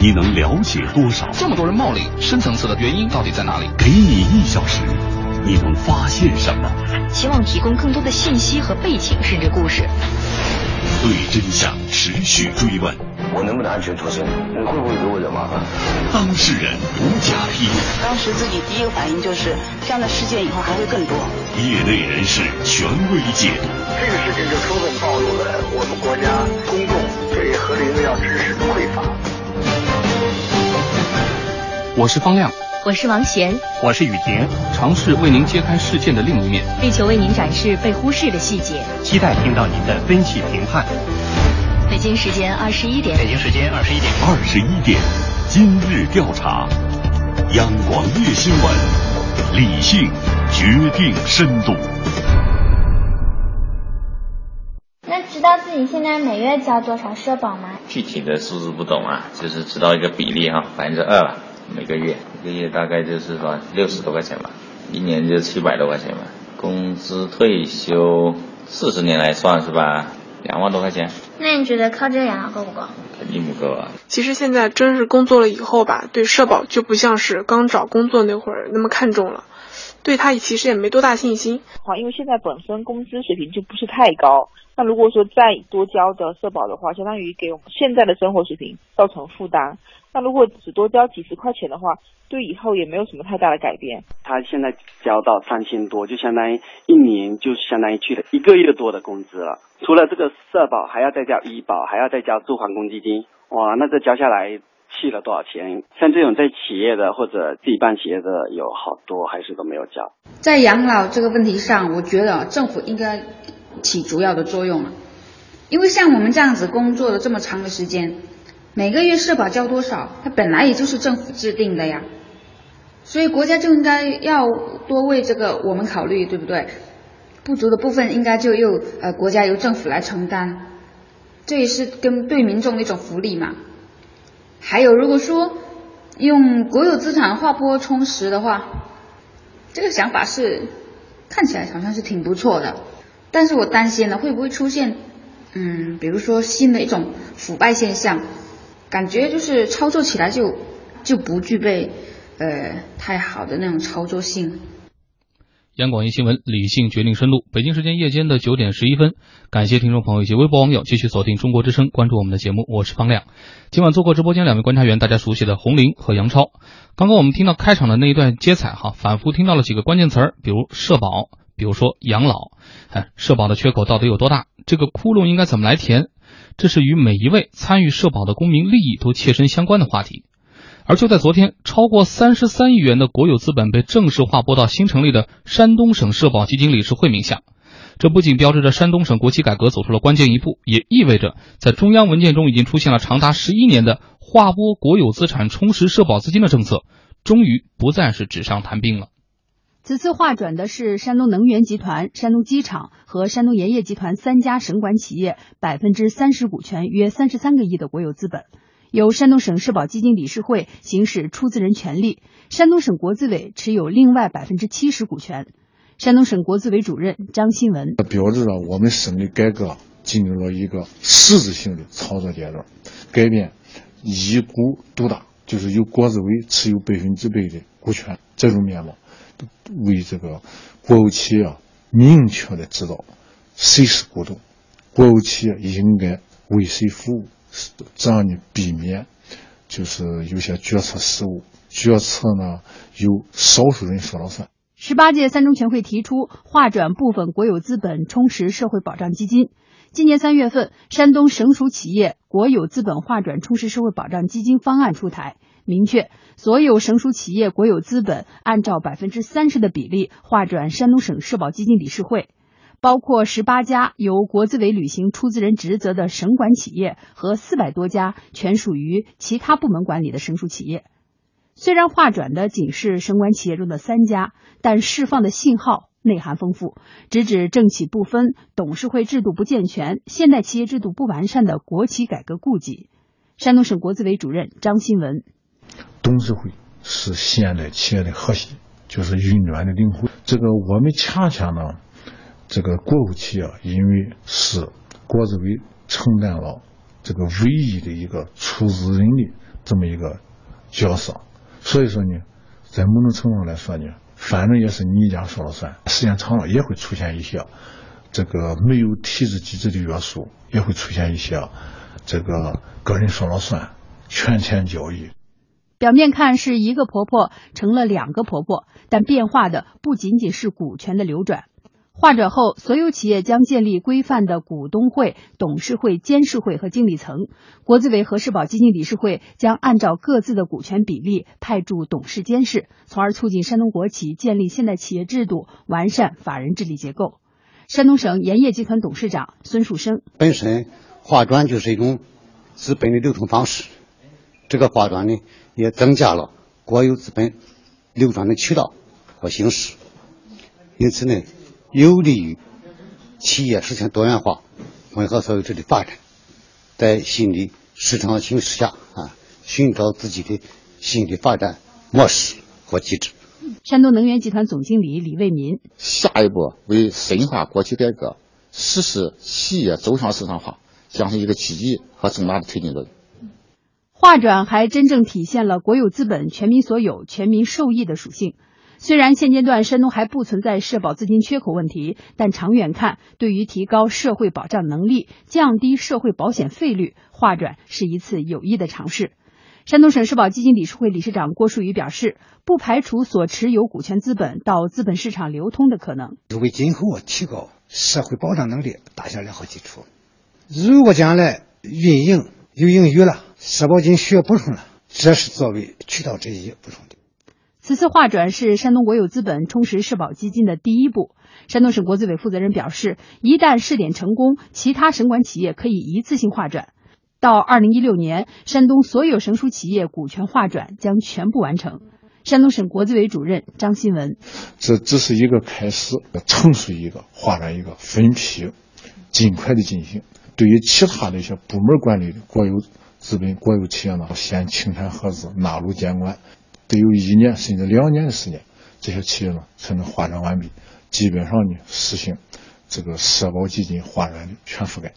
你能了解多少？这么多人冒领，深层次的原因到底在哪里？给你一小时，你能发现什么？希望提供更多的信息和背景，甚至故事。对真相持续追问。我能不能安全脱身？你会不会给我惹麻烦？当事人独家披露。当时自己第一个反应就是，这样的事件以后还会更多。业内人士权威解读。这个事情就充分暴露了我们国家公众对核零料知识的匮乏。我是方亮，我是王贤，我是雨婷，尝试为您揭开事件的另一面，力求为您展示被忽视的细节，期待听到您的分析评判。北京时间二十一点，北京时间二十一点，二十一点，今日调查，央广夜新闻，理性决定深度。那知道自己现在每月交多少社保吗？具体的数字不懂啊，就是知道一个比例哈，百分之二吧，每个月，一个月大概就是说六十多块钱吧，一年就七百多块钱吧，工资退休四十年来算是吧，两万多块钱。那你觉得靠这养老够不够？肯定不够啊。其实现在真是工作了以后吧，对社保就不像是刚找工作那会儿那么看重了，对他其实也没多大信心。好，因为现在本身工资水平就不是太高，那如果说再多交的社保的话，相当于给我们现在的生活水平造成负担。那如果只多交几十块钱的话，对以后也没有什么太大的改变。他现在交到三千多，就相当于一年就相当于去了一个月多的工资了。除了这个社保，还要再交医保，还要再交住房公积金。哇，那这交下来去了多少钱？像这种在企业的或者自己办企业的有好多还是都没有交。在养老这个问题上，我觉得政府应该起主要的作用了，因为像我们这样子工作了这么长的时间。每个月社保交多少，它本来也就是政府制定的呀，所以国家就应该要多为这个我们考虑，对不对？不足的部分应该就由呃国家由政府来承担，这也是跟对民众的一种福利嘛。还有，如果说用国有资产划拨充实的话，这个想法是看起来好像是挺不错的，但是我担心呢，会不会出现嗯，比如说新的一种腐败现象？感觉就是操作起来就就不具备呃太好的那种操作性。央广一新闻，理性决定深度。北京时间夜间的九点十一分，感谢听众朋友以及微博网友继续锁定中国之声，关注我们的节目。我是方亮。今晚做过直播间两位观察员，大家熟悉的洪玲和杨超。刚刚我们听到开场的那一段接彩哈，反复听到了几个关键词儿，比如社保，比如说养老。哎，社保的缺口到底有多大？这个窟窿应该怎么来填？这是与每一位参与社保的公民利益都切身相关的话题，而就在昨天，超过三十三亿元的国有资本被正式划拨到新成立的山东省社保基金理事会名下。这不仅标志着山东省国企改革走出了关键一步，也意味着在中央文件中已经出现了长达十一年的划拨国有资产充实社保资金的政策，终于不再是纸上谈兵了。此次划转的是山东能源集团、山东机场和山东盐业集团三家省管企业百分之三十股权，约三十三个亿的国有资本，由山东省社保基金理事会行使出资人权利，山东省国资委持有另外百分之七十股权。山东省国资委主任张新文标志着我们省的改革进入了一个实质性的操作阶段，改变一股独大，就是由国资委持有百分之百的股权这种面貌。为这个国有企业明确的知道谁是股东，国有企业应该为谁服务，这样呢避免就是有些决策失误，决策呢由少数人说了算。十八届三中全会提出划转部分国有资本充实社会保障基金。今年三月份，山东省属企业国有资本划转充实社会保障基金方案出台。明确，所有省属企业国有资本按照百分之三十的比例划转山东省社保基金理事会，包括十八家由国资委履行出资人职责的省管企业和四百多家全属于其他部门管理的省属企业。虽然划转的仅是省管企业中的三家，但释放的信号内涵丰富，直指政企不分、董事会制度不健全、现代企业制度不完善的国企改革痼疾。山东省国资委主任张新文。董事会是现代企业的核心，就是运转的灵魂。这个我们恰恰呢，这个国有企业因为是国资委承担了这个唯一的一个出资人的这么一个角色。所以说呢，在某种程度上来说呢，反正也是你家说了算，时间长了也会出现一些这个没有体制机制的约束，也会出现一些这个个人说了算、权钱交易。表面看是一个婆婆成了两个婆婆，但变化的不仅仅是股权的流转。划转后，所有企业将建立规范的股东会、董事会、监事会和经理层。国资委和社保基金理事会将按照各自的股权比例派驻董事监事，从而促进山东国企建立现代企业制度，完善法人治理结构。山东省盐业集团董事长孙树生：本身划转就是一种资本的流通方式，这个划转呢，也增加了国有资本流转的渠道和形式，因此呢。有利于企业实现多元化、混合所有制的发展，在新的市场形势下啊，寻找自己的新的发展模式和机制。山东能源集团总经理李卫民：下一步为深化国企改革、实施企业走向市场化，将是一个积极和重大的推进作用。划转还真正体现了国有资本全民所有、全民受益的属性。虽然现阶段山东还不存在社保资金缺口问题，但长远看，对于提高社会保障能力、降低社会保险费率，划转是一次有益的尝试。山东省社保基金理事会理事长郭树宇表示，不排除所持有股权资本到资本市场流通的可能，为今后提高社会保障能力打下良好基础。如果将来运营有盈余了，社保金需要补充了，这是作为渠道之一补充的。此次划转是山东国有资本充实社保基金的第一步。山东省国资委负责人表示，一旦试点成功，其他省管企业可以一次性划转。到二零一六年，山东所有省属企业股权划转将全部完成。山东省国资委主任张新文：这只是一个开始，要成熟一个划转一个分批，尽快的进行。对于其他的一些部门管理的国有资本、国有企业呢，先清谈核资，纳入监管。得有一年甚至两年的时间，这些企业呢才能划转完毕，基本上呢实行这个社保基金划转的全覆盖。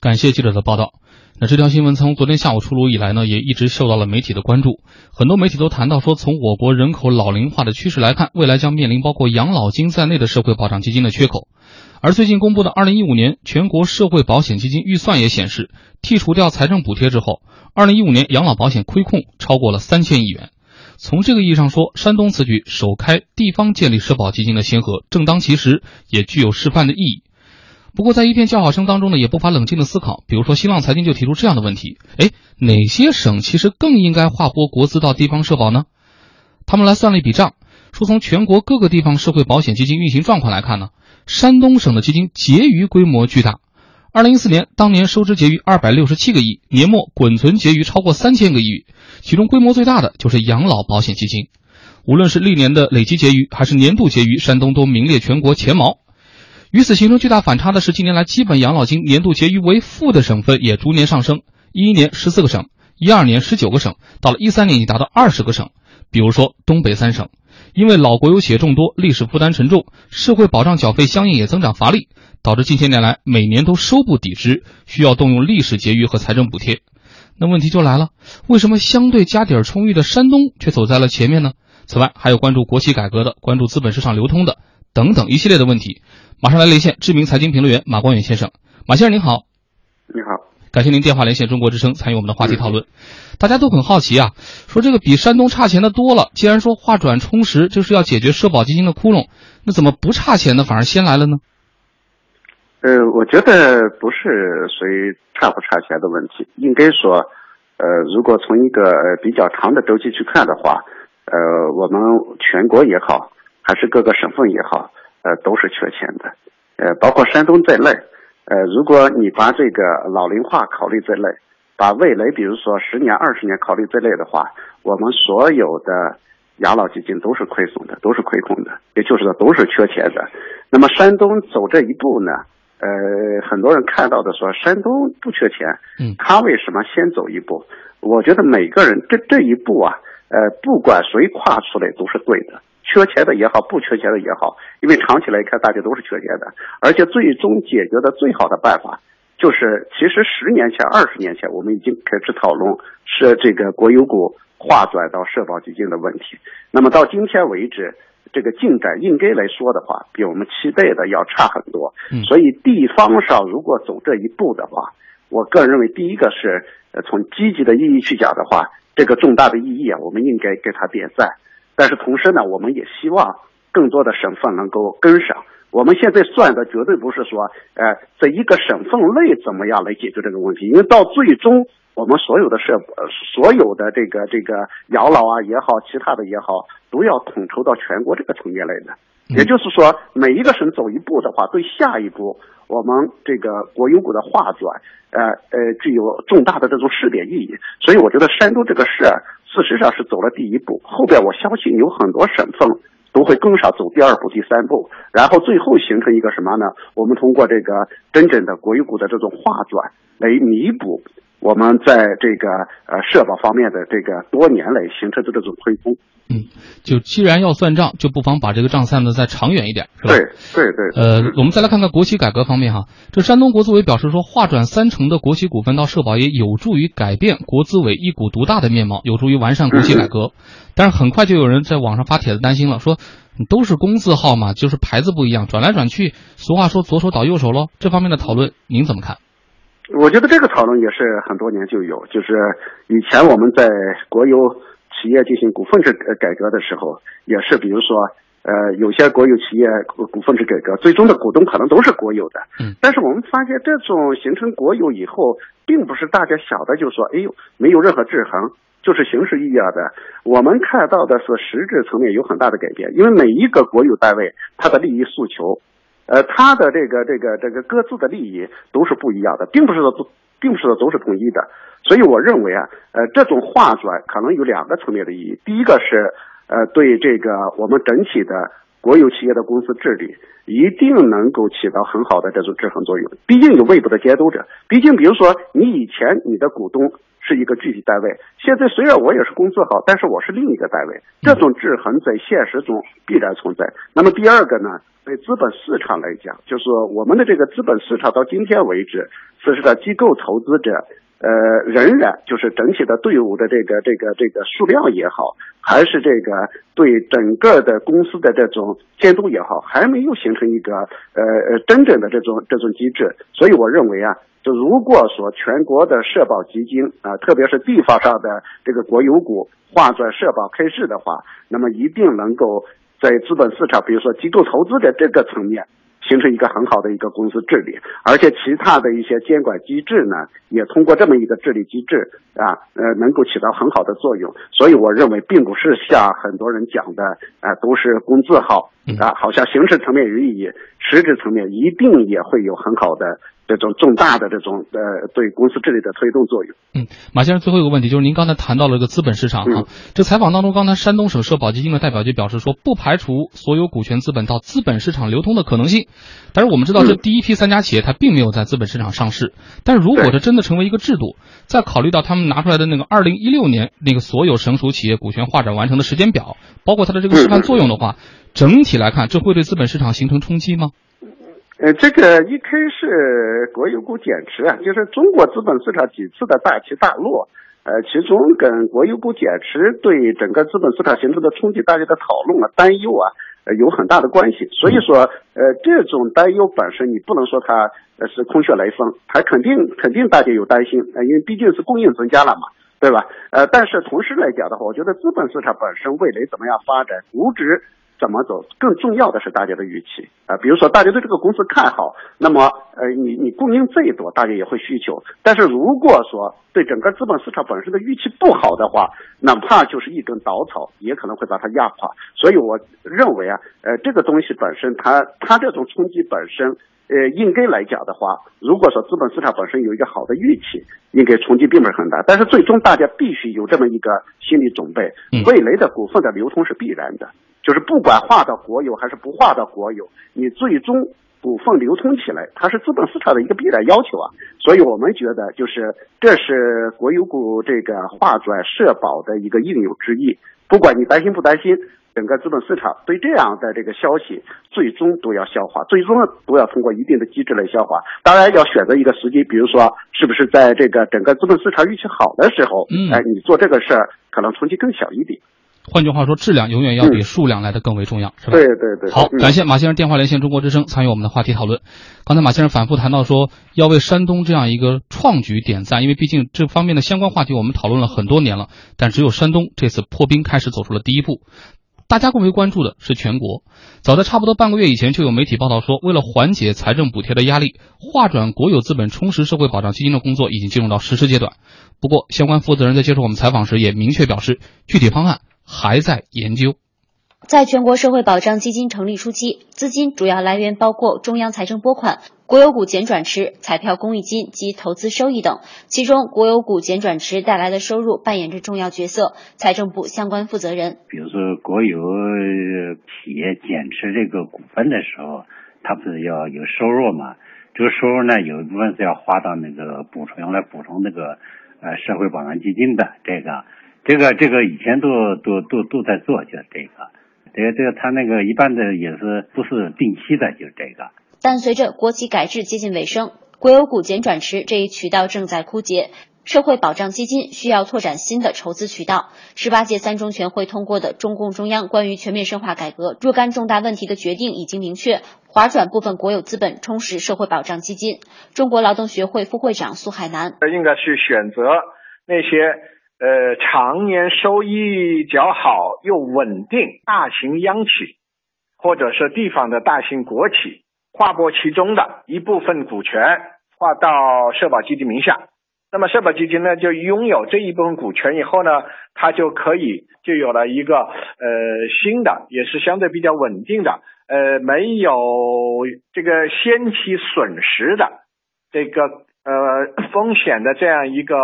感谢记者的报道。那这条新闻从昨天下午出炉以来呢，也一直受到了媒体的关注。很多媒体都谈到说，从我国人口老龄化的趋势来看，未来将面临包括养老金在内的社会保障基金的缺口。而最近公布的二零一五年全国社会保险基金预算也显示，剔除掉财政补贴之后，二零一五年养老保险亏空超过了三千亿元。从这个意义上说，山东此举首开地方建立社保基金的先河，正当其时，也具有示范的意义。不过，在一片叫好声当中呢，也不乏冷静的思考。比如说，新浪财经就提出这样的问题：哎，哪些省其实更应该划拨国资到地方社保呢？他们来算了一笔账，说从全国各个地方社会保险基金运行状况来看呢，山东省的基金结余规模巨大。二零一四年，当年收支结余二百六十七个亿，年末滚存结余超过三千个亿，其中规模最大的就是养老保险基金。无论是历年的累计结余，还是年度结余，山东都名列全国前茅。与此形成巨大反差的是，近年来基本养老金年度结余为负的省份也逐年上升，一一年十四个省，一二年十九个省，到了一三年已达到二十个省。比如说东北三省，因为老国有企业众多，历史负担沉重，社会保障缴费相应也增长乏力。导致近些年来每年都收不抵支，需要动用历史结余和财政补贴。那问题就来了，为什么相对家底儿充裕的山东却走在了前面呢？此外，还有关注国企改革的、关注资本市场流通的等等一系列的问题。马上来连线知名财经评论员马光远先生。马先生您好，你好，感谢您电话连线中国之声参与我们的话题讨论。大家都很好奇啊，说这个比山东差钱的多了。既然说划转充实就是要解决社保基金的窟窿，那怎么不差钱的反而先来了呢？呃，我觉得不是谁差不差钱的问题，应该说，呃，如果从一个比较长的周期去看的话，呃，我们全国也好，还是各个省份也好，呃，都是缺钱的，呃，包括山东在内，呃，如果你把这个老龄化考虑在内，把未来比如说十年、二十年考虑在内的话，我们所有的养老基金都是亏损的，都是亏空的，也就是说都是缺钱的。那么山东走这一步呢？呃，很多人看到的说山东不缺钱，嗯，他为什么先走一步？我觉得每个人这这一步啊，呃，不管谁跨出来都是对的，缺钱的也好，不缺钱的也好，因为长期来看大家都是缺钱的，而且最终解决的最好的办法就是其实十年前、二十年前，我们已经开始讨论是这个国有股划转到社保基金的问题。那么到今天为止，这个进展应该来说的话，比我们期待的要差很多。所以地方上如果走这一步的话，我个人认为，第一个是呃从积极的意义去讲的话，这个重大的意义啊，我们应该给他点赞。但是同时呢，我们也希望更多的省份能够跟上。我们现在算的绝对不是说，呃，这一个省份内怎么样来解决这个问题，因为到最终，我们所有的社，呃，所有的这个这个养老啊也好，其他的也好，都要统筹到全国这个层面来的。也就是说，每一个省走一步的话，对下一步我们这个国有股的划转，呃呃，具有重大的这种试点意义。所以我觉得山东这个事，事实上是走了第一步，后边我相信有很多省份。都会跟上走第二步、第三步，然后最后形成一个什么呢？我们通过这个真正的国有股的这种划转来弥补我们在这个呃社保方面的这个多年来形成的这种推空。嗯，就既然要算账，就不妨把这个账算的再长远一点，是吧？对对对。呃，我们再来看看国企改革方面哈，这山东国资委表示说，划转三成的国企股份到社保，也有助于改变国资委一股独大的面貌，有助于完善国企改革。但是很快就有人在网上发帖子担心了，说都是公字号嘛，就是牌子不一样，转来转去，俗话说左手倒右手喽。这方面的讨论您怎么看？我觉得这个讨论也是很多年就有，就是以前我们在国有。企业进行股份制改革的时候，也是比如说，呃，有些国有企业股份制改革，最终的股东可能都是国有的。嗯。但是我们发现，这种形成国有以后，并不是大家想的，就说，哎呦，没有任何制衡，就是形式意义的。我们看到的是实质层面有很大的改变，因为每一个国有单位，它的利益诉求，呃，他的这个这个这个各自的利益都是不一样的，并不是说都。并不是都是统一的，所以我认为啊，呃，这种划转可能有两个层面的意义。第一个是，呃，对这个我们整体的国有企业的公司治理，一定能够起到很好的这种制衡作用。毕竟有外部的监督者，毕竟比如说你以前你的股东是一个具体单位，现在虽然我也是公司好，但是我是另一个单位，这种制衡在现实中必然存在。那么第二个呢？对资本市场来讲，就是我们的这个资本市场到今天为止，此时的机构投资者，呃，仍然就是整体的队伍的这个这个这个数量也好，还是这个对整个的公司的这种监督也好，还没有形成一个呃呃真正的这种这种机制。所以我认为啊，就如果说全国的社保基金啊，特别是地方上的这个国有股划转社保开市的话，那么一定能够。在资本市场，比如说机构投资的这个层面，形成一个很好的一个公司治理，而且其他的一些监管机制呢，也通过这么一个治理机制啊，呃，能够起到很好的作用。所以我认为，并不是像很多人讲的啊，都是工字号啊，好像形式层面有意义，实质层面一定也会有很好的。这种重大的这种呃对公司治理的推动作用。嗯，马先生，最后一个问题就是您刚才谈到了一个资本市场啊，这采访当中，刚才山东省社保基金的代表就表示说，不排除所有股权资本到资本市场流通的可能性。但是我们知道，这第一批三家企业它并没有在资本市场上市。但是如果这真的成为一个制度，再考虑到他们拿出来的那个二零一六年那个所有省属企业股权划转完成的时间表，包括它的这个示范作用的话，整体来看，这会对资本市场形成冲击吗？呃，这个一开是国有股减持啊，就是中国资本市场几次的大起大落，呃，其中跟国有股减持对整个资本市场形成的冲击，大家的讨论啊、担忧啊，呃，有很大的关系。所以说，呃，这种担忧本身你不能说它呃是空穴来风，它肯定肯定大家有担心，呃，因为毕竟是供应增加了嘛，对吧？呃，但是同时来讲的话，我觉得资本市场本身未来怎么样发展，估值。怎么走？更重要的是大家的预期啊，比如说大家对这个公司看好，那么呃，你你供应再多，大家也会需求。但是如果说对整个资本市场本身的预期不好的话，哪怕就是一根稻草，也可能会把它压垮。所以我认为啊，呃，这个东西本身，它它这种冲击本身，呃，应该来讲的话，如果说资本市场本身有一个好的预期，应该冲击并不是很大。但是最终大家必须有这么一个心理准备，未来的股份的流通是必然的。就是不管划到国有还是不划到国有，你最终股份流通起来，它是资本市场的一个必然要求啊。所以我们觉得，就是这是国有股这个划转社保的一个应有之义。不管你担心不担心，整个资本市场对这样的这个消息，最终都要消化，最终都要通过一定的机制来消化。当然要选择一个时机，比如说是不是在这个整个资本市场预期好的时候，嗯，哎，你做这个事儿可能冲击更小一点。换句话说，质量永远要比数量来的更为重要，是吧？对对对。好，感谢马先生电话连线中国之声，参与我们的话题讨论。刚才马先生反复谈到说，要为山东这样一个创举点赞，因为毕竟这方面的相关话题我们讨论了很多年了，但只有山东这次破冰开始走出了第一步。大家更为关注的是全国。早在差不多半个月以前，就有媒体报道说，为了缓解财政补贴的压力，划转国有资本充实社会保障基金的工作已经进入到实施阶段。不过，相关负责人在接受我们采访时也明确表示，具体方案还在研究。在全国社会保障基金成立初期，资金主要来源包括中央财政拨款、国有股减转持、彩票公益金及投资收益等。其中，国有股减转持带来的收入扮演着重要角色。财政部相关负责人，比如说国有企业减持这个股份的时候，它不是要有收入嘛？这个收入呢，有一部分是要花到那个补充用来补充那个呃社会保障基金的。这个，这个，这个以前都都都都在做，就是这个。这个这个，他那个一般的也是不是定期的，就这个。但随着国企改制接近尾声，国有股减转持这一渠道正在枯竭，社会保障基金需要拓展新的筹资渠道。十八届三中全会通过的中共中央关于全面深化改革若干重大问题的决定已经明确，划转部分国有资本充实社会保障基金。中国劳动学会副会长苏海南应该去选择那些。呃，常年收益较好又稳定大型央企，或者是地方的大型国企，划拨其中的一部分股权划到社保基金名下。那么社保基金呢，就拥有这一部分股权以后呢，它就可以就有了一个呃新的，也是相对比较稳定的，呃没有这个先期损失的这个呃风险的这样一个。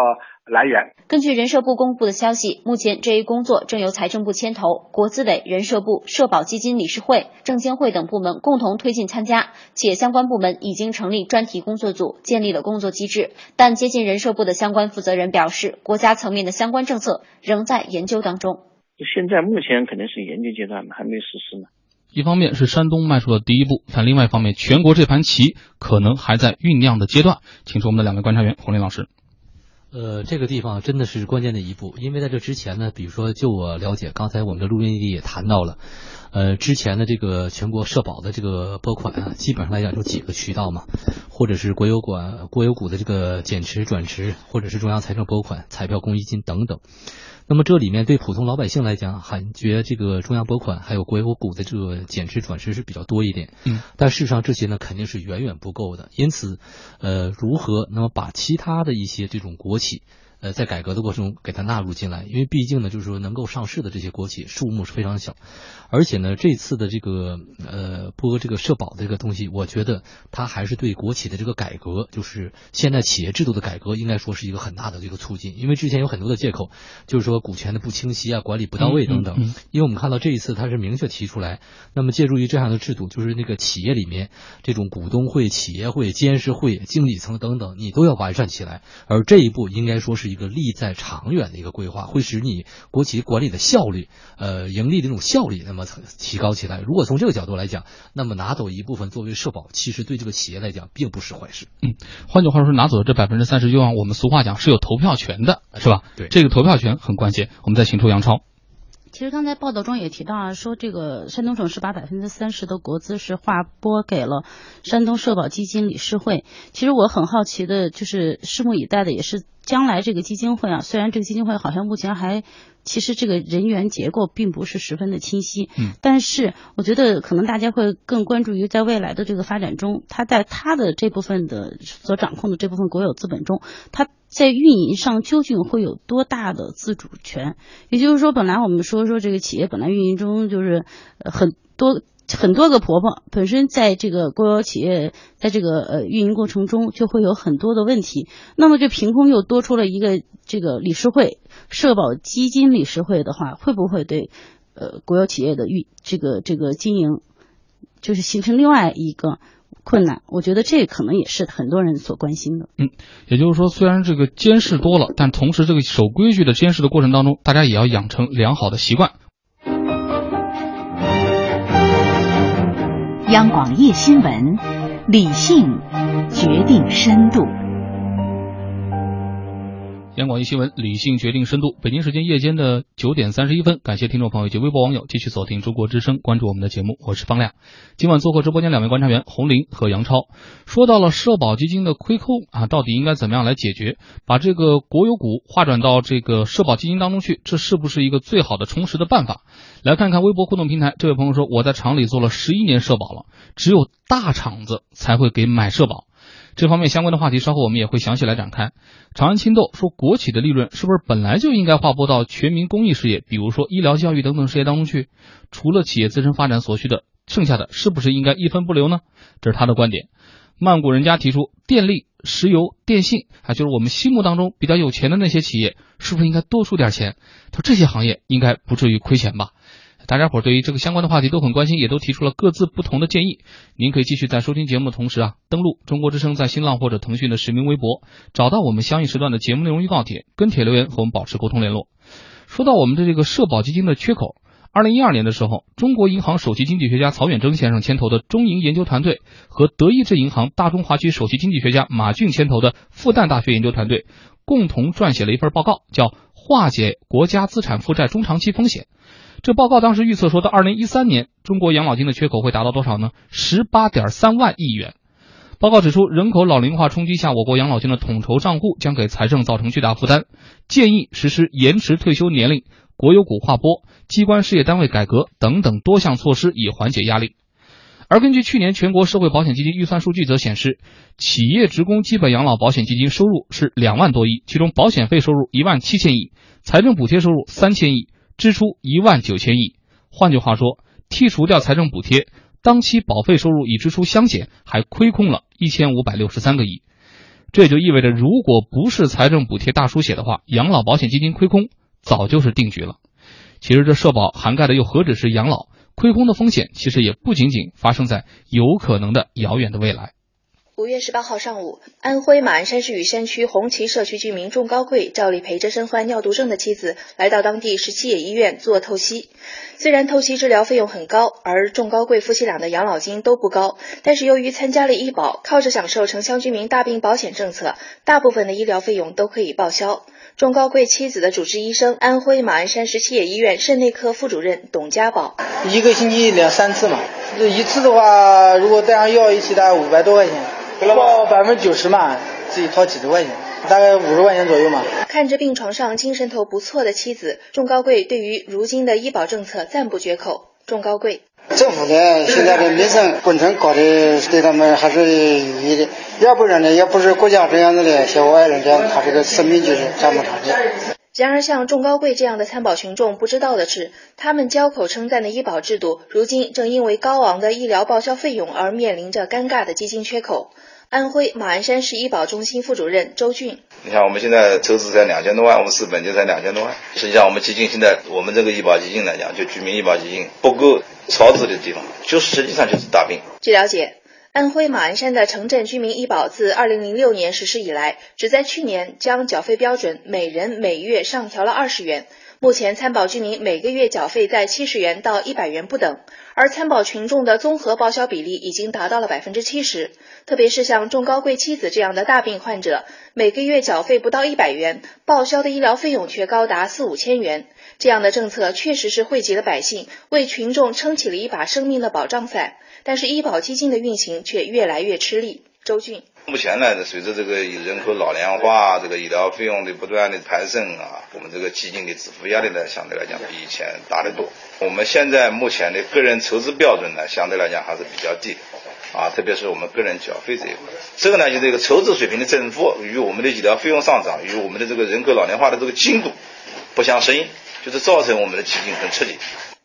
来源。根据人社部公布的消息，目前这一工作正由财政部牵头，国资委、人社部、社保基金理事会、证监会等部门共同推进参加，且相关部门已经成立专题工作组，建立了工作机制。但接近人社部的相关负责人表示，国家层面的相关政策仍在研究当中。现在目前肯定是研究阶段嘛，还没有实施呢。一方面是山东迈出了第一步，但另外一方面，全国这盘棋可能还在酝酿的阶段。请出我们的两位观察员，洪林老师。呃，这个地方真的是关键的一步，因为在这之前呢，比如说就我了解，刚才我们的录音里也谈到了，呃，之前的这个全国社保的这个拨款啊，基本上来讲就几个渠道嘛，或者是国有管国有股的这个减持转持，或者是中央财政拨款、彩票公益金等等。那么这里面对普通老百姓来讲，感觉这个中央拨款还有国有股的这个减持转持是比较多一点。嗯，但事实上这些呢肯定是远远不够的。因此，呃，如何那么把其他的一些这种国企。呃，在改革的过程中给它纳入进来，因为毕竟呢，就是说能够上市的这些国企数目是非常小，而且呢，这次的这个呃拨这个社保的这个东西，我觉得它还是对国企的这个改革，就是现在企业制度的改革，应该说是一个很大的这个促进。因为之前有很多的借口，就是说股权的不清晰啊，管理不到位等等。因为我们看到这一次它是明确提出来，那么借助于这样的制度，就是那个企业里面这种股东会、企业会、监事会、经理层等等，你都要完善起来。而这一步应该说是。一个利在长远的一个规划，会使你国企管理的效率，呃，盈利的这种效率，那么提高起来。如果从这个角度来讲，那么拿走一部分作为社保，其实对这个企业来讲并不是坏事。嗯，换句话说，拿走这百分之三十，就像我们俗话讲是有投票权的，是吧？对，这个投票权很关键。我们再请出杨超。其实刚才报道中也提到啊，说这个山东省是把百分之三十的国资是划拨给了山东社保基金理事会。其实我很好奇的，就是拭目以待的也是将来这个基金会啊，虽然这个基金会好像目前还。其实这个人员结构并不是十分的清晰，嗯，但是我觉得可能大家会更关注于在未来的这个发展中，它在它的这部分的所掌控的这部分国有资本中，它在运营上究竟会有多大的自主权？也就是说，本来我们说说这个企业本来运营中就是很多。很多个婆婆本身在这个国有企业在这个呃运营过程中就会有很多的问题，那么就凭空又多出了一个这个理事会社保基金理事会的话，会不会对呃国有企业的运这个这个经营就是形成另外一个困难，我觉得这可能也是很多人所关心的。嗯，也就是说，虽然这个监视多了，但同时这个守规矩的监视的过程当中，大家也要养成良好的习惯。央广夜新闻，理性决定深度。央广一新闻，理性决定深度。北京时间夜间的九点三十一分，感谢听众朋友及微博网友继续锁定中国之声，关注我们的节目，我是方亮。今晚做客直播间两位观察员洪林和杨超，说到了社保基金的亏空啊，到底应该怎么样来解决？把这个国有股划转到这个社保基金当中去，这是不是一个最好的充实的办法？来看看微博互动平台，这位朋友说，我在厂里做了十一年社保了，只有大厂子才会给买社保。这方面相关的话题，稍后我们也会详细来展开。长安青豆说，国企的利润是不是本来就应该划拨到全民公益事业，比如说医疗、教育等等事业当中去？除了企业自身发展所需的，剩下的是不是应该一分不留呢？这是他的观点。曼谷人家提出，电力、石油、电信，还就是我们心目当中比较有钱的那些企业，是不是应该多出点钱？他说这些行业应该不至于亏钱吧？大家伙对于这个相关的话题都很关心，也都提出了各自不同的建议。您可以继续在收听节目的同时啊，登录中国之声在新浪或者腾讯的实名微博，找到我们相应时段的节目内容预告帖，跟帖留言和我们保持沟通联络。说到我们的这个社保基金的缺口，二零一二年的时候，中国银行首席经济学家曹远征先生牵头的中银研究团队和德意志银行大中华区首席经济学家马骏牵头的复旦大学研究团队共同撰写了一份报告，叫《化解国家资产负债中长期风险》。这报告当时预测说，到二零一三年，中国养老金的缺口会达到多少呢？十八点三万亿元。报告指出，人口老龄化冲击下，我国养老金的统筹账户将给财政造成巨大负担，建议实施延迟退休年龄、国有股划拨、机关事业单位改革等等多项措施，以缓解压力。而根据去年全国社会保险基金预算数据则显示，企业职工基本养老保险基金收入是两万多亿，其中保险费收入一万七千亿，财政补贴收入三千亿。支出一万九千亿，换句话说，剔除掉财政补贴，当期保费收入与支出相减，还亏空了一千五百六十三个亿。这也就意味着，如果不是财政补贴大书写的话，养老保险基金亏空早就是定局了。其实这社保涵盖的又何止是养老？亏空的风险其实也不仅仅发生在有可能的遥远的未来。五月十八号上午，安徽马鞍山市雨山区红旗社区居民仲高贵照例陪着身患尿毒症的妻子来到当地十七野医院做透析。虽然透析治疗费用很高，而仲高贵夫妻俩的养老金都不高，但是由于参加了医保，靠着享受城乡居民大病保险政策，大部分的医疗费用都可以报销。仲高贵妻子的主治医生，安徽马鞍山十七野医院肾内科副主任董家宝，一个星期两三次嘛，这一次的话，如果带上药一起，大概五百多块钱。报百分之九十嘛，自己掏几十块钱，大概五十块钱左右嘛。看着病床上精神头不错的妻子，仲高贵对于如今的医保政策赞不绝口。仲高贵，政府呢现在的民生工程搞的对他们还是有益的，要不然呢也不是国家这样子的小外人这样，他这个生命就是这么长的。然而，像仲高贵这样的参保群众不知道的是，他们交口称赞的医保制度，如今正因为高昂的医疗报销费用而面临着尴尬的基金缺口。安徽马鞍山市医保中心副主任周俊，你看我们现在筹资才两千多万，我们是本就才两千多万。实际上，我们基金现在我们这个医保基金来讲，就居民医保基金不够超支的地方，就是实际上就是大病。据了解，安徽马鞍山的城镇居民医保自二零零六年实施以来，只在去年将缴费标准每人每月上调了二十元。目前参保居民每个月缴费在七十元到一百元不等，而参保群众的综合报销比例已经达到了百分之七十。特别是像仲高贵妻子这样的大病患者，每个月缴费不到一百元，报销的医疗费用却高达四五千元。这样的政策确实是惠及了百姓，为群众撑起了一把生命的保障伞。但是医保基金的运行却越来越吃力。周俊。目前呢，随着这个人口老龄化，这个医疗费用的不断的攀升啊，我们这个基金的支付压力呢，相对来讲比以前大得多。我们现在目前的个人筹资标准呢，相对来讲还是比较低的啊，特别是我们个人缴费这一块，这个呢，就这个筹资水平的增幅与我们的医疗费用上涨，与我们的这个人口老龄化的这个进度不相适应，就是造成我们的基金很吃力。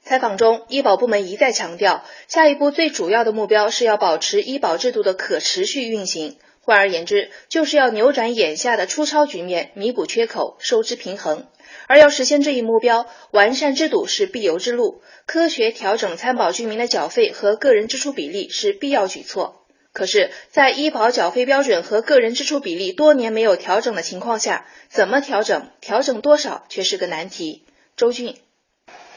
采访中，医保部门一再强调，下一步最主要的目标是要保持医保制度的可持续运行。换而言之，就是要扭转眼下的出超局面，弥补缺口，收支平衡。而要实现这一目标，完善制度是必由之路，科学调整参保居民的缴费和个人支出比例是必要举措。可是，在医保缴费标准和个人支出比例多年没有调整的情况下，怎么调整、调整多少却是个难题。周俊，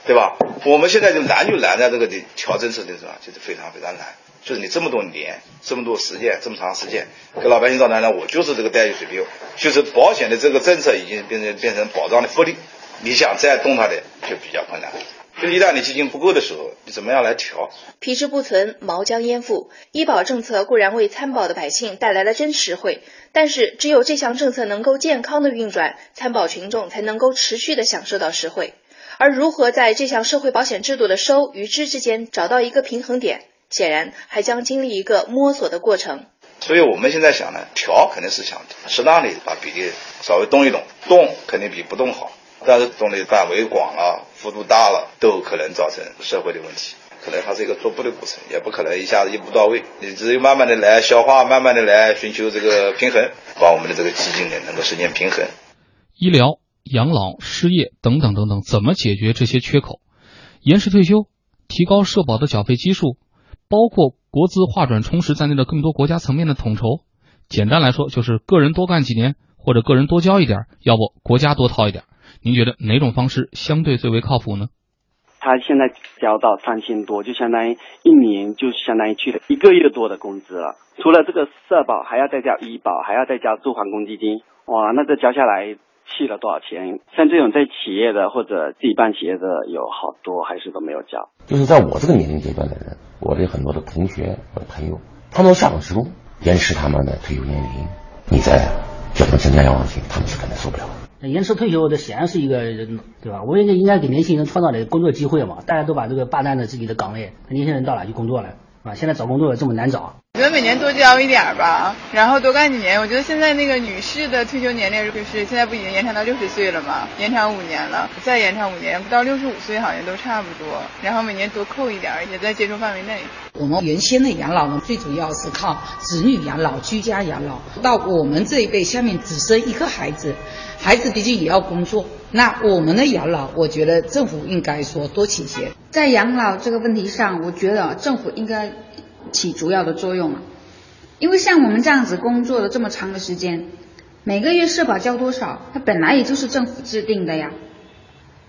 对吧？我们现在就难就难在这个的调政策的上，就是非常非常难。就是你这么多年、这么多时间、这么长时间，给老百姓造成呢，我就是这个待遇水平，就是保险的这个政策已经变成变成保障的福利，你想再动它的就比较困难。就一旦你基金不够的时候，你怎么样来调？皮之不存，毛将焉附？医保政策固然为参保的百姓带来了真实惠，但是只有这项政策能够健康的运转，参保群众才能够持续的享受到实惠。而如何在这项社会保险制度的收与支之间找到一个平衡点，显然还将经历一个摸索的过程。所以我们现在想呢，调肯定是想适当的把比例稍微动一动，动肯定比不动好。但是动的范围广了，幅度大了，都可能造成社会的问题，可能它是一个逐步的过程，也不可能一下子一步到位。你只有慢慢的来消化，慢慢的来寻求这个平衡，把我们的这个基金呢能够实现平衡。医疗、养老、失业等等等等，怎么解决这些缺口？延迟退休、提高社保的缴费基数，包括国资划转充实在内的更多国家层面的统筹。简单来说，就是个人多干几年，或者个人多交一点，要不国家多掏一点。您觉得哪种方式相对最为靠谱呢？他现在交到三千多，就相当于一年就相当于去了一个月多的工资了。除了这个社保，还要再交医保，还要再交住房公积金。哇，那这交下来去了多少钱？像这种在企业的或者自己办企业的有好多还是都没有交。就是在我这个年龄阶段的人，我的很多的同学或者朋友，他们下岗职工，延迟他们的退休年龄，你再叫他们增加养老金，他们是肯定受不了。延迟退休，这显然是一个，对吧？我应该应该给年轻人创造点工作机会嘛。大家都把这个霸占了自己的岗位，年轻人到哪去工作了？啊，现在找工作这么难找。我觉得每年多交一点吧，然后多干几年。我觉得现在那个女士的退休年龄就是现在不已经延长到六十岁了吗？延长五年了，再延长五年到六十五岁好像都差不多。然后每年多扣一点，也在接受范围内。我们原先的养老呢，最主要是靠子女养老、居家养老。到我们这一辈，下面只生一个孩子，孩子毕竟也要工作。那我们的养老，我觉得政府应该说多倾斜。在养老这个问题上，我觉得政府应该。起主要的作用了，因为像我们这样子工作了这么长的时间，每个月社保交多少，它本来也就是政府制定的呀，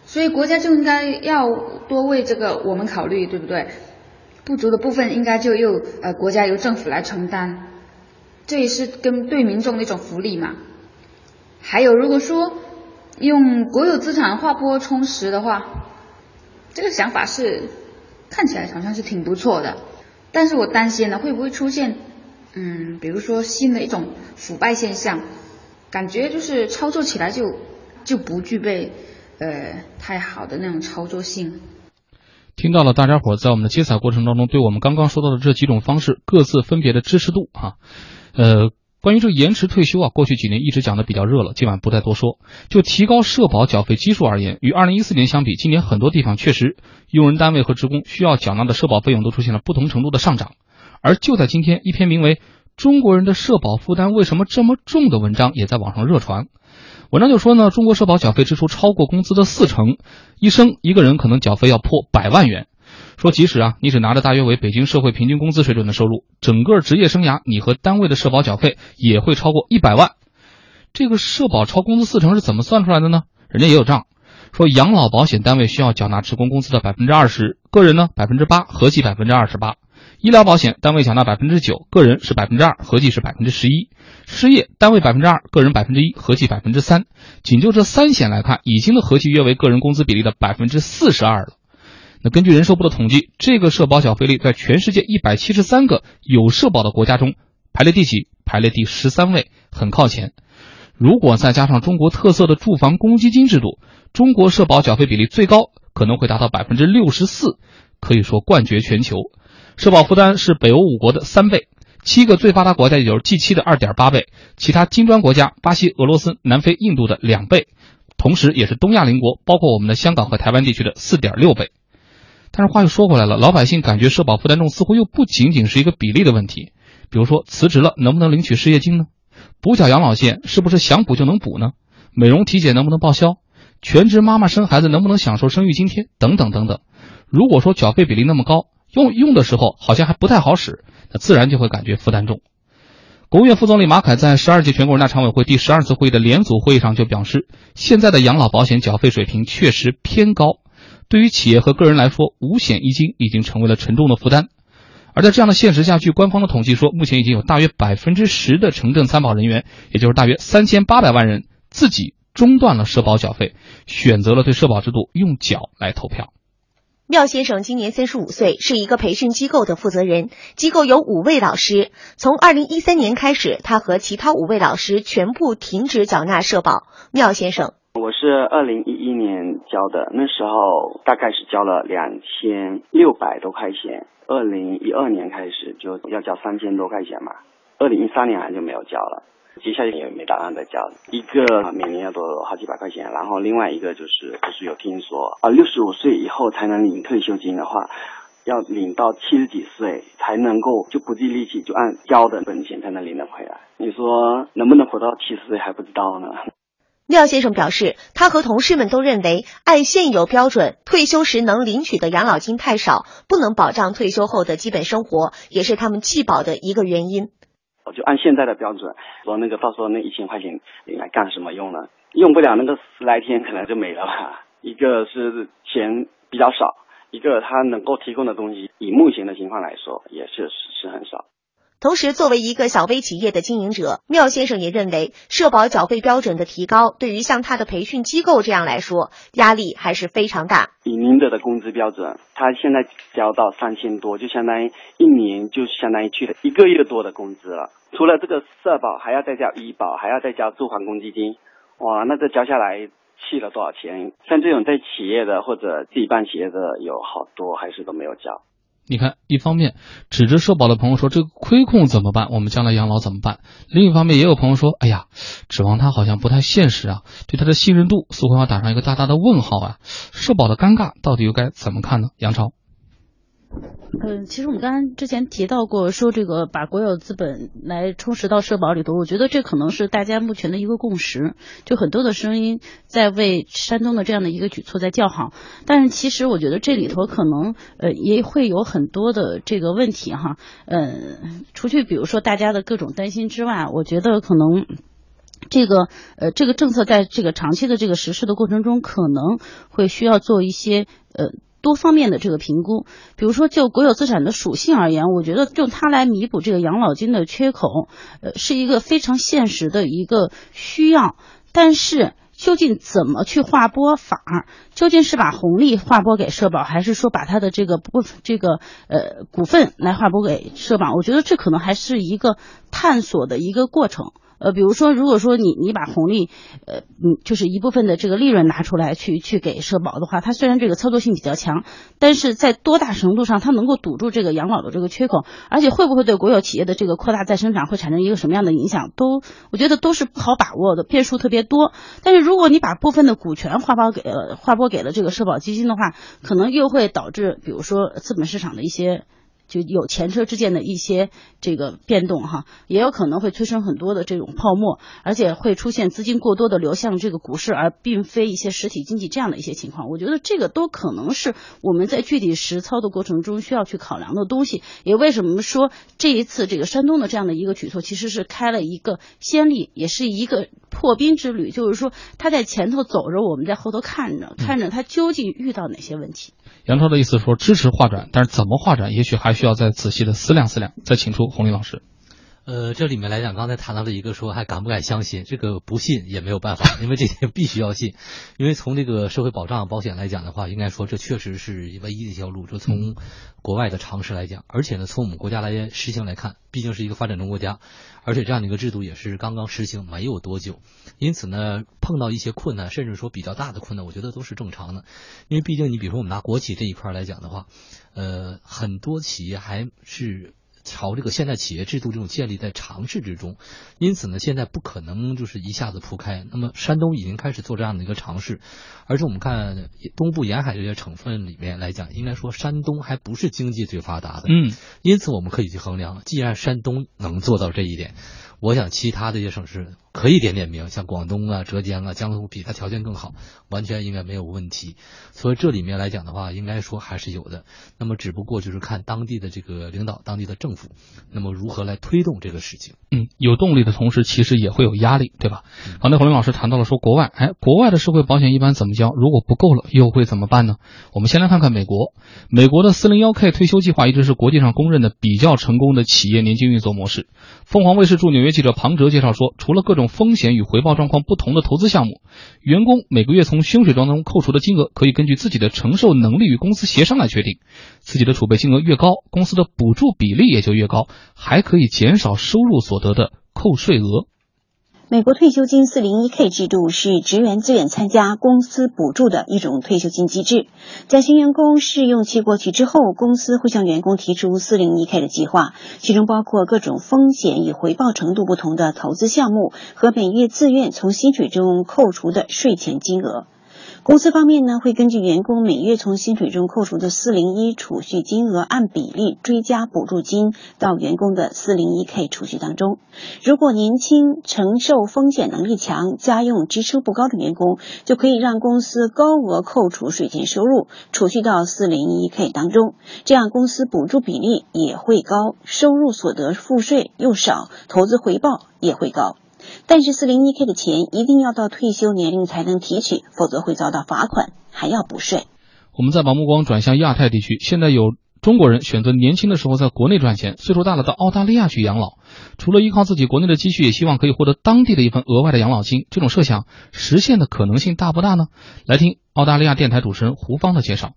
所以国家就应该要多为这个我们考虑，对不对？不足的部分应该就由呃国家由政府来承担，这也是跟对民众的一种福利嘛。还有如果说用国有资产划拨充实的话，这个想法是看起来好像是挺不错的。但是我担心呢，会不会出现，嗯，比如说新的一种腐败现象，感觉就是操作起来就就不具备呃太好的那种操作性。听到了大家伙在我们的接彩过程当中，对我们刚刚说到的这几种方式各自分别的支持度啊，呃，关于这延迟退休啊，过去几年一直讲的比较热了，今晚不再多说。就提高社保缴费基数而言，与二零一四年相比，今年很多地方确实。用人单位和职工需要缴纳的社保费用都出现了不同程度的上涨，而就在今天，一篇名为《中国人的社保负担为什么这么重》的文章也在网上热传。文章就说呢，中国社保缴费支出超过工资的四成，一生一个人可能缴费要破百万元。说即使啊，你只拿着大约为北京社会平均工资水准的收入，整个职业生涯你和单位的社保缴费也会超过一百万。这个社保超工资四成是怎么算出来的呢？人家也有账。说养老保险单位需要缴纳职工工资的百分之二十，个人呢百分之八，合计百分之二十八；医疗保险单位缴纳百分之九，个人是百分之二，合计是百分之十一；失业单位百分之二，个人百分之一，合计百分之三。仅就这三险来看，已经的合计约为个人工资比例的百分之四十二了。那根据人社部的统计，这个社保缴费率在全世界一百七十三个有社保的国家中排列第几？排列第十三位，很靠前。如果再加上中国特色的住房公积金制度，中国社保缴费比例最高，可能会达到百分之六十四，可以说冠绝全球。社保负担是北欧五国的三倍，七个最发达国家也就是 G 七的二点八倍，其他金砖国家巴西、俄罗斯、南非、印度的两倍，同时也是东亚邻国，包括我们的香港和台湾地区的四点六倍。但是话又说回来了，老百姓感觉社保负担重，似乎又不仅仅是一个比例的问题。比如说辞职了能不能领取失业金呢？补缴养老险是不是想补就能补呢？美容体检能不能报销？全职妈妈生孩子能不能享受生育津贴？等等等等。如果说缴费比例那么高，用用的时候好像还不太好使，那自然就会感觉负担重。国务院副总理马凯在十二届全国人大常委会第十二次会议的联组会议上就表示，现在的养老保险缴费水平确实偏高，对于企业和个人来说，五险一金已经成为了沉重的负担。而在这样的现实下，据官方的统计说，目前已经有大约百分之十的城镇参保人员，也就是大约三千八百万人，自己中断了社保缴费，选择了对社保制度用脚来投票。廖先生今年三十五岁，是一个培训机构的负责人。机构有五位老师。从二零一三年开始，他和其他五位老师全部停止缴纳社保。廖先生，我是二零一一年交的，那时候大概是交了两千六百多块钱。二零一二年开始就要交三千多块钱嘛，二零一三年好像就没有交了。接下来也没打算再交，一个每年要多好几百块钱，然后另外一个就是就是有听说啊，六十五岁以后才能领退休金的话，要领到七十几岁才能够就不计利息就按交的本钱才能领得回来。你说能不能活到七十岁还不知道呢？廖先生表示，他和同事们都认为，按现有标准，退休时能领取的养老金太少，不能保障退休后的基本生活，也是他们弃保的一个原因。我就按现在的标准，说那个到时候那一千块钱领来干什么用呢？用不了那个十来天，可能就没了吧。一个是钱比较少，一个他能够提供的东西，以目前的情况来说，也是是很少。同时，作为一个小微企业的经营者，缪先生也认为，社保缴费标准的提高，对于像他的培训机构这样来说，压力还是非常大。以您的的工资标准，他现在交到三千多，就相当于一年就相当于去了一个月多的工资了。除了这个社保，还要再交医保，还要再交住房公积金，哇，那这交下来去了多少钱？像这种在企业的或者自己办企业的，有好多还是都没有交。你看，一方面指着社保的朋友说这个亏空怎么办？我们将来养老怎么办？另一方面也有朋友说，哎呀，指望他好像不太现实啊，对他的信任度似乎要打上一个大大的问号啊。社保的尴尬到底又该怎么看呢？杨超。嗯，其实我们刚刚之前提到过，说这个把国有资本来充实到社保里头，我觉得这可能是大家目前的一个共识。就很多的声音在为山东的这样的一个举措在叫好，但是其实我觉得这里头可能呃也会有很多的这个问题哈。嗯，除去比如说大家的各种担心之外，我觉得可能这个呃这个政策在这个长期的这个实施的过程中，可能会需要做一些呃。多方面的这个评估，比如说就国有资产的属性而言，我觉得用它来弥补这个养老金的缺口，呃，是一个非常现实的一个需要。但是究竟怎么去划拨法？究竟是把红利划拨给社保，还是说把它的这个部这个呃股份来划拨给社保？我觉得这可能还是一个探索的一个过程。呃，比如说，如果说你你把红利，呃，嗯，就是一部分的这个利润拿出来去去给社保的话，它虽然这个操作性比较强，但是在多大程度上它能够堵住这个养老的这个缺口，而且会不会对国有企业的这个扩大再生产会产生一个什么样的影响，都我觉得都是不好把握的，变数特别多。但是如果你把部分的股权划拨给呃划拨给了这个社保基金的话，可能又会导致，比如说资本市场的一些。就有前车之鉴的一些这个变动哈，也有可能会催生很多的这种泡沫，而且会出现资金过多的流向这个股市，而并非一些实体经济这样的一些情况。我觉得这个都可能是我们在具体实操的过程中需要去考量的东西。也为什么说这一次这个山东的这样的一个举措，其实是开了一个先例，也是一个破冰之旅。就是说他在前头走着，我们在后头看着，看着他究竟遇到哪些问题。杨超的意思说支持划转，但是怎么划转，也许还需要再仔细的思量思量。再请出红林老师。呃，这里面来讲，刚才谈到了一个说还敢不敢相信，这个不信也没有办法，因为这些必须要信。因为从这个社会保障保险来讲的话，应该说这确实是唯一的一条路。就从国外的常识来讲，而且呢，从我们国家来实行来看，毕竟是一个发展中国家，而且这样的一个制度也是刚刚实行没有多久，因此呢，碰到一些困难，甚至说比较大的困难，我觉得都是正常的。因为毕竟你比如说我们拿国企这一块来讲的话，呃，很多企业还是。朝这个现代企业制度这种建立在尝试之中，因此呢，现在不可能就是一下子铺开。那么山东已经开始做这样的一个尝试，而且我们看东部沿海这些省份里面来讲，应该说山东还不是经济最发达的。嗯，因此我们可以去衡量，既然山东能做到这一点，我想其他的一些省市。可以点点名，像广东啊、浙江啊、江苏比他条件更好，完全应该没有问题。所以这里面来讲的话，应该说还是有的。那么只不过就是看当地的这个领导、当地的政府，那么如何来推动这个事情。嗯，有动力的同时，其实也会有压力，对吧？刚才洪林老师谈到了说国外，哎，国外的社会保险一般怎么交？如果不够了，又会怎么办呢？我们先来看看美国，美国的四零幺 K 退休计划一直是国际上公认的比较成功的企业年金运作模式。凤凰卫视驻纽约记者庞哲介绍说，除了各种风险与回报状况不同的投资项目，员工每个月从薪水当中扣除的金额可以根据自己的承受能力与公司协商来确定。自己的储备金额越高，公司的补助比例也就越高，还可以减少收入所得的扣税额。美国退休金 401k 制度是职员自愿参加公司补助的一种退休金机制。在新员工试用期过去之后，公司会向员工提出 401k 的计划，其中包括各种风险与回报程度不同的投资项目和每月自愿从薪水中扣除的税前金额。公司方面呢，会根据员工每月从薪水中扣除的401储蓄金额，按比例追加补助金到员工的 401k 储蓄当中。如果年轻、承受风险能力强、家用支出不高的员工，就可以让公司高额扣除税前收入，储蓄到 401k 当中，这样公司补助比例也会高，收入所得赋税又少，投资回报也会高。但是四零一 k 的钱一定要到退休年龄才能提取，否则会遭到罚款，还要补税。我们再把目光转向亚太地区，现在有中国人选择年轻的时候在国内赚钱，岁数大了到澳大利亚去养老，除了依靠自己国内的积蓄，也希望可以获得当地的一份额外的养老金。这种设想实现的可能性大不大呢？来听澳大利亚电台主持人胡芳的介绍。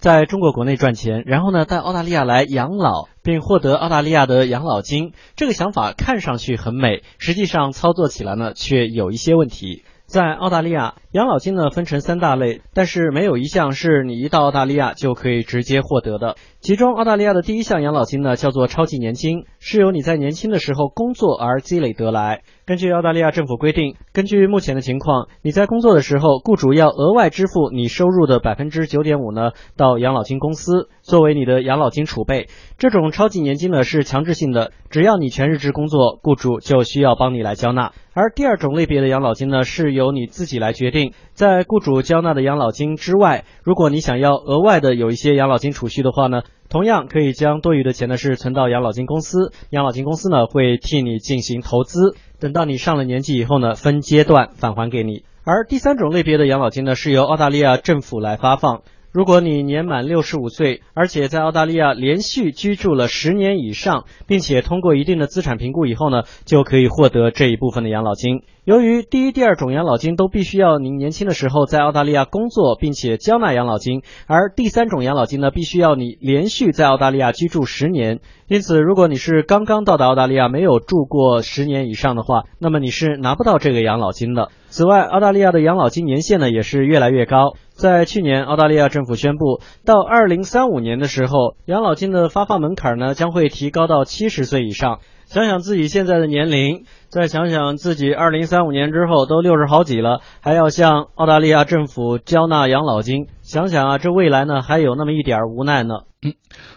在中国国内赚钱，然后呢，到澳大利亚来养老，并获得澳大利亚的养老金，这个想法看上去很美，实际上操作起来呢，却有一些问题。在澳大利亚，养老金呢分成三大类，但是没有一项是你一到澳大利亚就可以直接获得的。其中，澳大利亚的第一项养老金呢叫做超级年金，是由你在年轻的时候工作而积累得来。根据澳大利亚政府规定，根据目前的情况，你在工作的时候，雇主要额外支付你收入的百分之九点五呢到养老金公司，作为你的养老金储备。这种超级年金呢是强制性的，只要你全日制工作，雇主就需要帮你来交纳。而第二种类别的养老金呢是由你自己来决定，在雇主交纳的养老金之外，如果你想要额外的有一些养老金储蓄的话呢，同样可以将多余的钱呢是存到养老金公司，养老金公司呢会替你进行投资。等到你上了年纪以后呢，分阶段返还给你。而第三种类别的养老金呢，是由澳大利亚政府来发放。如果你年满六十五岁，而且在澳大利亚连续居住了十年以上，并且通过一定的资产评估以后呢，就可以获得这一部分的养老金。由于第一、第二种养老金都必须要您年轻的时候在澳大利亚工作，并且交纳养老金，而第三种养老金呢，必须要你连续在澳大利亚居住十年。因此，如果你是刚刚到达澳大利亚，没有住过十年以上的话，那么你是拿不到这个养老金的。此外，澳大利亚的养老金年限呢也是越来越高。在去年，澳大利亚政府宣布，到二零三五年的时候，养老金的发放门槛呢将会提高到七十岁以上。想想自己现在的年龄，再想想自己二零三五年之后都六十好几了，还要向澳大利亚政府交纳养老金，想想啊，这未来呢还有那么一点无奈呢。嗯，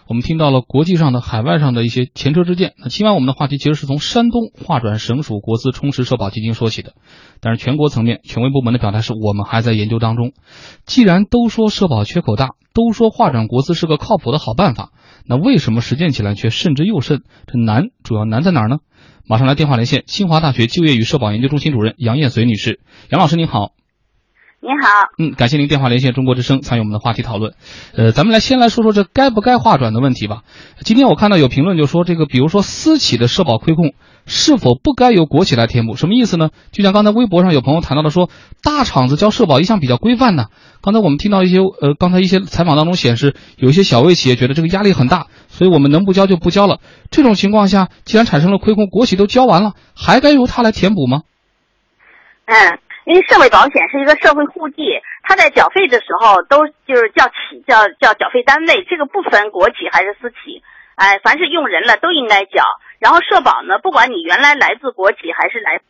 我们听到了国际上的、海外上的一些前车之鉴。那今晚我们的话题其实是从山东划转省属国资充实社保基金说起的，但是全国层面权威部门的表态是我们还在研究当中。既然都说社保缺口大，都说划转国资是个靠谱的好办法。那为什么实践起来却慎之又慎？这难主要难在哪儿呢？马上来电话连线清华大学就业与社保研究中心主任杨艳随女士。杨老师您好。您好。嗯，感谢您电话连线中国之声参与我们的话题讨论。呃，咱们来先来说说这该不该划转的问题吧。今天我看到有评论就说这个，比如说私企的社保亏空是否不该由国企来填补？什么意思呢？就像刚才微博上有朋友谈到的说，大厂子交社保一向比较规范呢。刚才我们听到一些呃，刚才一些采访当中显示，有一些小微企业觉得这个压力很大，所以我们能不交就不交了。这种情况下，既然产生了亏空，国企都交完了，还该由他来填补吗？嗯，因为社会保险是一个社会户籍，它在缴费的时候都就是叫企叫叫缴费单位，这个不分国企还是私企，哎，凡是用人了都应该缴。然后社保呢，不管你原来来自国企还是来自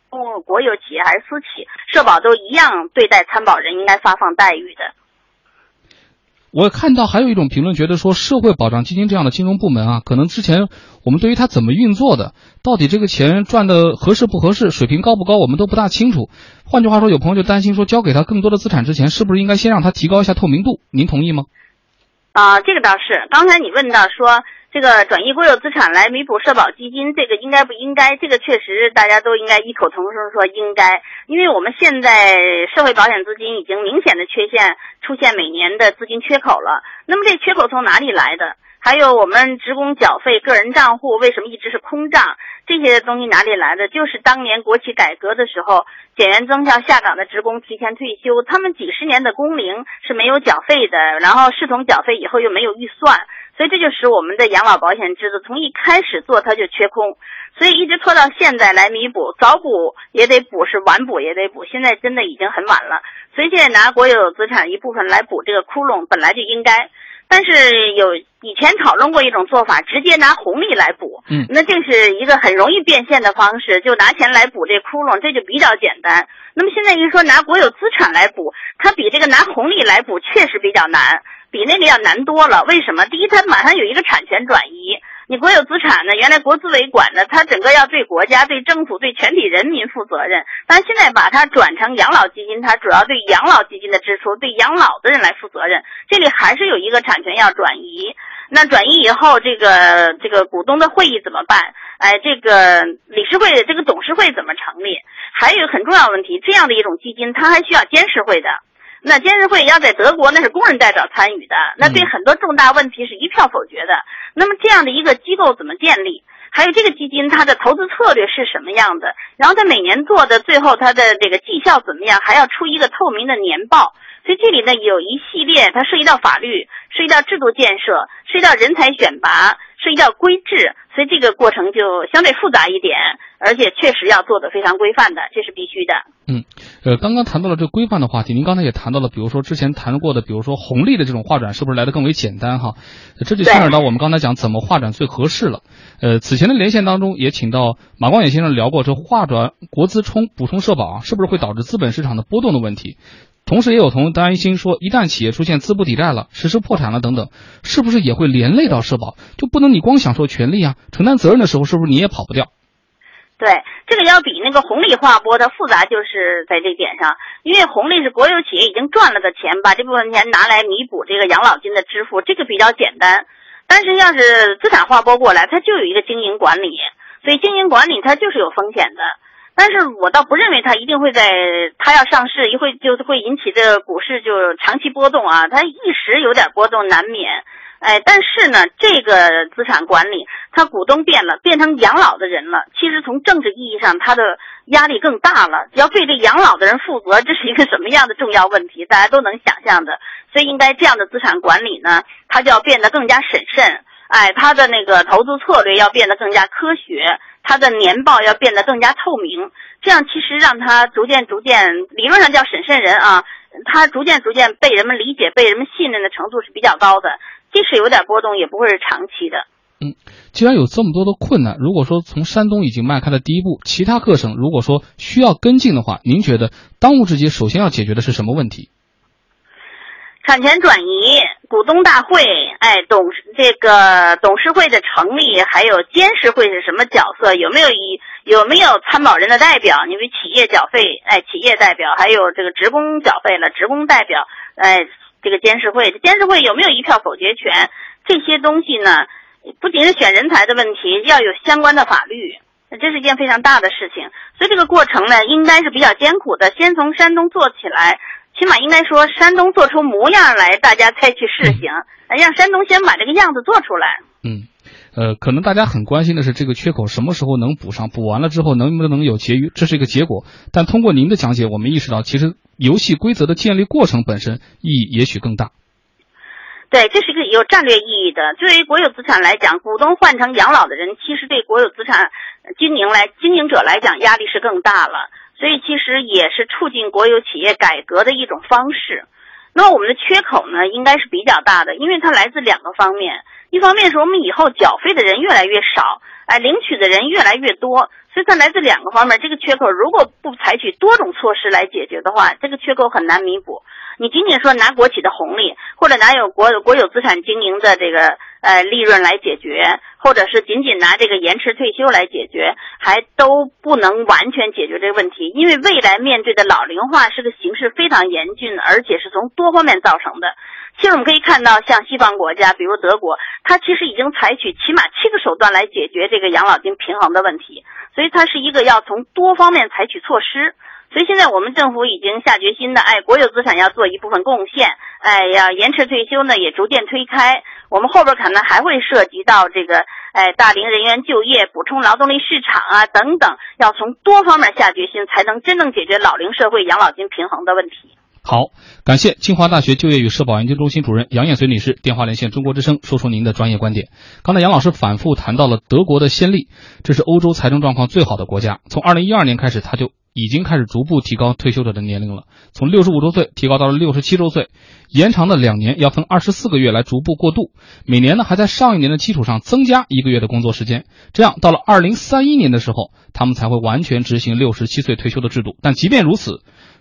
国有企业还是私企，社保都一样对待参保人应该发放待遇的。我看到还有一种评论觉得说，社会保障基金这样的金融部门啊，可能之前我们对于它怎么运作的，到底这个钱赚的合适不合适，水平高不高，我们都不大清楚。换句话说，有朋友就担心说，交给他更多的资产之前，是不是应该先让他提高一下透明度？您同意吗？啊，这个倒是。刚才你问到说。这个转移国有资产来弥补社保基金，这个应该不应该？这个确实大家都应该异口同声说应该，因为我们现在社会保险资金已经明显的缺陷，出现每年的资金缺口了。那么这缺口从哪里来的？还有我们职工缴费个人账户为什么一直是空账？这些东西哪里来的？就是当年国企改革的时候，减员增效下岗的职工提前退休，他们几十年的工龄是没有缴费的，然后视同缴费以后又没有预算。所以这就使我们的养老保险制度从一开始做它就缺空，所以一直拖到现在来弥补，早补也得补，是晚补也得补，现在真的已经很晚了。所以现在拿国有资产一部分来补这个窟窿，本来就应该。但是有以前讨论过一种做法，直接拿红利来补，嗯，那这是一个很容易变现的方式，就拿钱来补这窟窿，这就比较简单。那么现在一说拿国有资产来补，它比这个拿红利来补确实比较难。比那个要难多了，为什么？第一，它马上有一个产权转移。你国有资产呢，原来国资委管的，它整个要对国家、对政府、对全体人民负责任。但现在把它转成养老基金，它主要对养老基金的支出、对养老的人来负责任。这里还是有一个产权要转移。那转移以后，这个这个股东的会议怎么办？哎，这个理事会、这个董事会怎么成立？还有很重要问题，这样的一种基金，它还需要监事会的。那监事会要在德国，那是工人代表参与的，那对很多重大问题是一票否决的。那么这样的一个机构怎么建立？还有这个基金它的投资策略是什么样的？然后它每年做的最后它的这个绩效怎么样？还要出一个透明的年报。所以这里呢有一系列，它涉及到法律，涉及到制度建设，涉及到人才选拔。涉及到规制，所以这个过程就相对复杂一点，而且确实要做的非常规范的，这是必须的。嗯，呃，刚刚谈到了这规范的话题，您刚才也谈到了，比如说之前谈过的，比如说红利的这种划转，是不是来的更为简单哈？这就牵扯到我们刚才讲怎么划转最合适了。呃，此前的连线当中也请到马光远先生聊过，这划转国资充补充社保，是不是会导致资本市场的波动的问题？同时，也有同担心说，一旦企业出现资不抵债了、实施破产了等等，是不是也会连累到社保？就不能你光享受权利啊，承担责任的时候，是不是你也跑不掉？对，这个要比那个红利划拨它复杂，就是在这点上，因为红利是国有企业已经赚了的钱，把这部分钱拿来弥补这个养老金的支付，这个比较简单。但是要是资产划拨过来，它就有一个经营管理，所以经营管理它就是有风险的。但是我倒不认为它一定会在它要上市一会就会引起这个股市就长期波动啊，它一时有点波动难免，哎，但是呢，这个资产管理它股东变了，变成养老的人了，其实从政治意义上它的压力更大了，要对这养老的人负责，这是一个什么样的重要问题，大家都能想象的，所以应该这样的资产管理呢，它就要变得更加审慎，哎，他的那个投资策略要变得更加科学。他的年报要变得更加透明，这样其实让他逐渐逐渐，理论上叫审慎人啊，他逐渐逐渐被人们理解、被人们信任的程度是比较高的，即使有点波动，也不会是长期的。嗯，既然有这么多的困难，如果说从山东已经迈开了第一步，其他各省如果说需要跟进的话，您觉得当务之急首先要解决的是什么问题？产权转移、股东大会，哎，董事这个董事会的成立，还有监事会是什么角色？有没有一有没有参保人的代表？因为企业缴费，哎，企业代表，还有这个职工缴费了，职工代表，哎，这个监事会，监事会有没有一票否决权？这些东西呢，不仅是选人才的问题，要有相关的法律，这是一件非常大的事情。所以这个过程呢，应该是比较艰苦的，先从山东做起来。起码应该说，山东做出模样来，大家再去试行，让山东先把这个样子做出来。嗯，呃，可能大家很关心的是这个缺口什么时候能补上，补完了之后能不能有结余，这是一个结果。但通过您的讲解，我们意识到，其实游戏规则的建立过程本身意义也许更大。对，这是一个有战略意义的。对于国有资产来讲，股东换成养老的人，其实对国有资产经营来经营者来讲，压力是更大了。所以其实也是促进国有企业改革的一种方式。那么我们的缺口呢，应该是比较大的，因为它来自两个方面。一方面是我们以后缴费的人越来越少，哎，领取的人越来越多，所以它来自两个方面。这个缺口如果不采取多种措施来解决的话，这个缺口很难弥补。你仅仅说拿国企的红利，或者拿有国国有资产经营的这个呃利润来解决，或者是仅仅拿这个延迟退休来解决，还都不能完全解决这个问题。因为未来面对的老龄化是个形势非常严峻，而且是从多方面造成的。其实我们可以看到，像西方国家，比如德国，它其实已经采取起码七个手段来解决这个养老金平衡的问题。所以它是一个要从多方面采取措施。所以现在我们政府已经下决心的，哎，国有资产要做一部分贡献，哎，要延迟退休呢，也逐渐推开。我们后边可能还会涉及到这个，哎，大龄人员就业、补充劳动力市场啊等等，要从多方面下决心，才能真正解决老龄社会养老金平衡的问题。好，感谢清华大学就业与社保研究中心主任杨艳随女士电话连线中国之声，说出您的专业观点。刚才杨老师反复谈到了德国的先例，这是欧洲财政状况最好的国家。从二零一二年开始，他就已经开始逐步提高退休者的年龄了，从六十五周岁提高到了六十七周岁，延长的两年要分二十四个月来逐步过渡，每年呢还在上一年的基础上增加一个月的工作时间，这样到了二零三一年的时候，他们才会完全执行六十七岁退休的制度。但即便如此，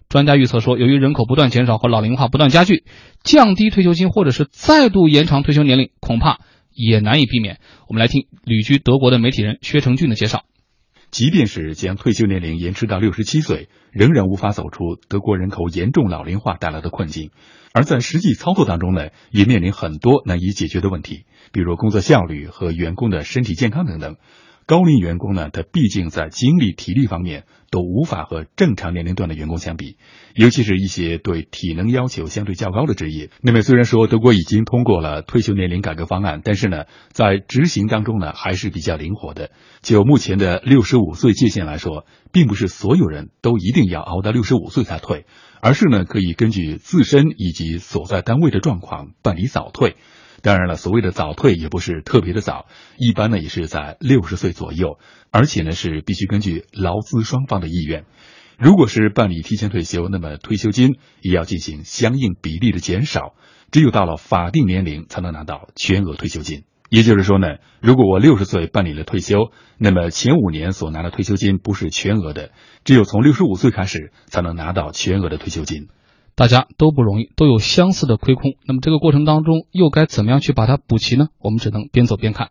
专家预测说，由于人口不断减少和老龄化不断加剧，降低退休金或者是再度延长退休年龄，恐怕也难以避免。我们来听旅居德国的媒体人薛成俊的介绍。即便是将退休年龄延迟到六十七岁，仍然无法走出德国人口严重老龄化带来的困境。而在实际操作当中呢，也面临很多难以解决的问题，比如工作效率和员工的身体健康等等。高龄员工呢，他毕竟在精力、体力方面都无法和正常年龄段的员工相比，尤其是一些对体能要求相对较高的职业。那么，虽然说德国已经通过了退休年龄改革方案，但是呢，在执行当中呢，还是比较灵活的。就目前的六十五岁界限来说，并不是所有人都一定要熬到六十五岁才退，而是呢，可以根据自身以及所在单位的状况办理早退。当然了，所谓的早退也不是特别的早，一般呢也是在六十岁左右，而且呢是必须根据劳资双方的意愿。如果是办理提前退休，那么退休金也要进行相应比例的减少，只有到了法定年龄才能拿到全额退休金。也就是说呢，如果我六十岁办理了退休，那么前五年所拿的退休金不是全额的，只有从六十五岁开始才能拿到全额的退休金。大家都不容易，都有相似的亏空。那么这个过程当中，又该怎么样去把它补齐呢？我们只能边走边看。